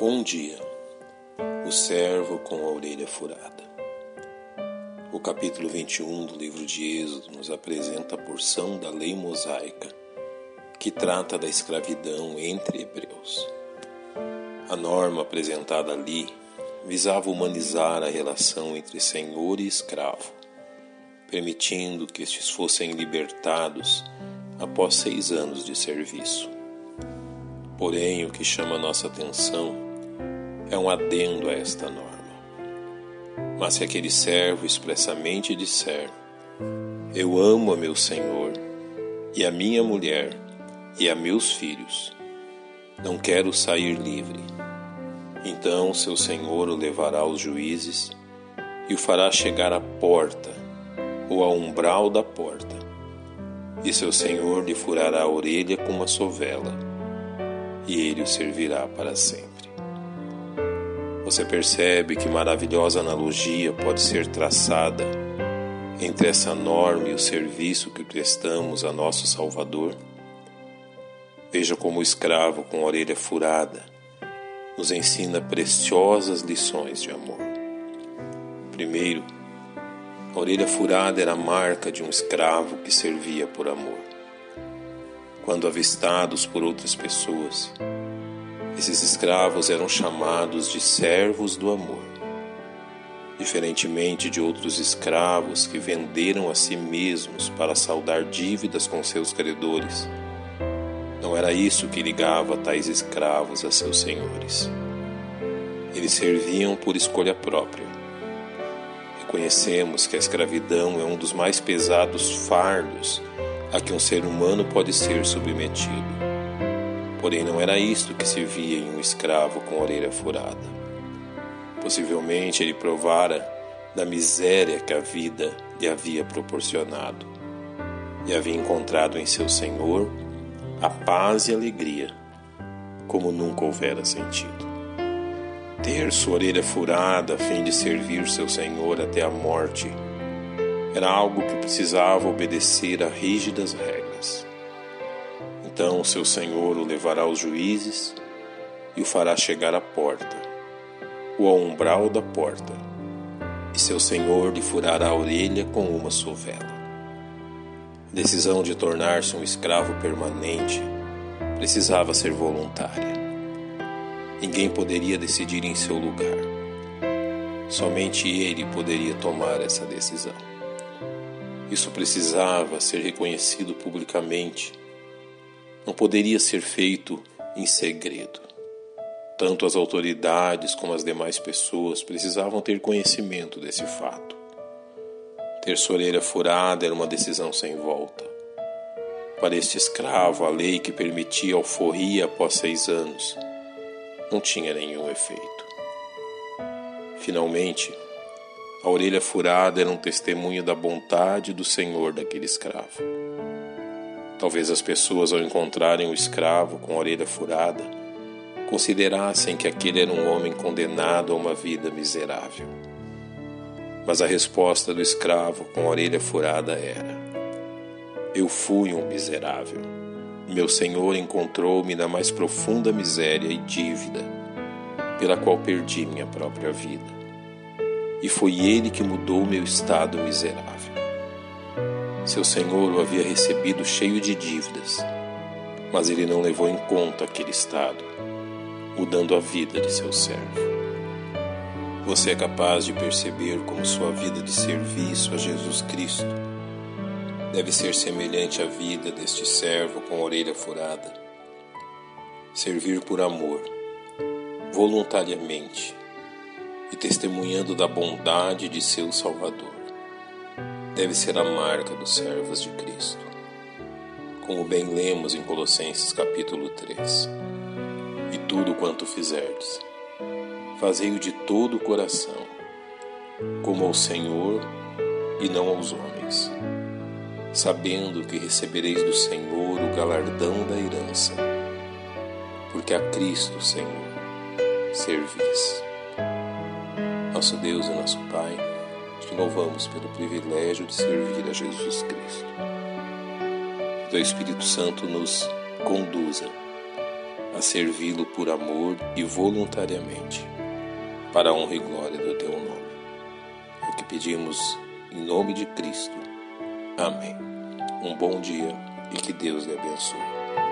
Bom dia, o servo com a orelha furada. O capítulo 21 do livro de Êxodo nos apresenta a porção da lei mosaica que trata da escravidão entre hebreus. A norma apresentada ali visava humanizar a relação entre senhor e escravo, permitindo que estes fossem libertados após seis anos de serviço. Porém, o que chama nossa atenção é um adendo a esta norma. Mas se aquele servo expressamente disser: Eu amo a meu senhor, e a minha mulher, e a meus filhos, não quero sair livre. Então seu senhor o levará aos juízes e o fará chegar à porta, ou ao umbral da porta, e seu senhor lhe furará a orelha com uma sovela, e ele o servirá para sempre. Você percebe que maravilhosa analogia pode ser traçada entre essa norma e o serviço que prestamos a nosso Salvador? Veja como o escravo com a orelha furada nos ensina preciosas lições de amor. Primeiro, a orelha furada era a marca de um escravo que servia por amor. Quando avistados por outras pessoas, esses escravos eram chamados de servos do amor. Diferentemente de outros escravos que venderam a si mesmos para saldar dívidas com seus credores, não era isso que ligava tais escravos a seus senhores. Eles serviam por escolha própria. Reconhecemos que a escravidão é um dos mais pesados fardos a que um ser humano pode ser submetido. Porém, não era isto que se via em um escravo com a orelha furada. Possivelmente ele provara da miséria que a vida lhe havia proporcionado e havia encontrado em seu Senhor a paz e alegria, como nunca houvera sentido. Ter sua orelha furada a fim de servir seu Senhor até a morte era algo que precisava obedecer a rígidas regras. Então seu senhor o levará aos juízes e o fará chegar à porta, ou ao umbral da porta, e seu senhor lhe furará a orelha com uma sovela. A decisão de tornar-se um escravo permanente precisava ser voluntária. Ninguém poderia decidir em seu lugar. Somente ele poderia tomar essa decisão. Isso precisava ser reconhecido publicamente não poderia ser feito em segredo. Tanto as autoridades como as demais pessoas precisavam ter conhecimento desse fato. Ter orelha furada era uma decisão sem volta. Para este escravo, a lei que permitia alforria após seis anos não tinha nenhum efeito. Finalmente, a orelha furada era um testemunho da bondade do Senhor daquele escravo. Talvez as pessoas, ao encontrarem o escravo com a orelha furada, considerassem que aquele era um homem condenado a uma vida miserável. Mas a resposta do escravo com a orelha furada era: Eu fui um miserável. Meu senhor encontrou-me na mais profunda miséria e dívida, pela qual perdi minha própria vida. E foi ele que mudou meu estado miserável. Seu senhor o havia recebido cheio de dívidas, mas ele não levou em conta aquele estado, mudando a vida de seu servo. Você é capaz de perceber como sua vida de serviço a Jesus Cristo deve ser semelhante à vida deste servo com a orelha furada. Servir por amor, voluntariamente e testemunhando da bondade de seu Salvador deve ser a marca dos servos de Cristo. Como bem lemos em Colossenses capítulo 3. E tudo quanto fizerdes, fazei-o de todo o coração, como ao Senhor e não aos homens, sabendo que recebereis do Senhor o galardão da herança, porque a Cristo, Senhor, servis. Nosso Deus e nosso Pai, te louvamos pelo privilégio de servir a Jesus Cristo. Que o Espírito Santo nos conduza a servi-lo por amor e voluntariamente, para a honra e glória do teu nome. É o que pedimos em nome de Cristo. Amém. Um bom dia e que Deus lhe abençoe.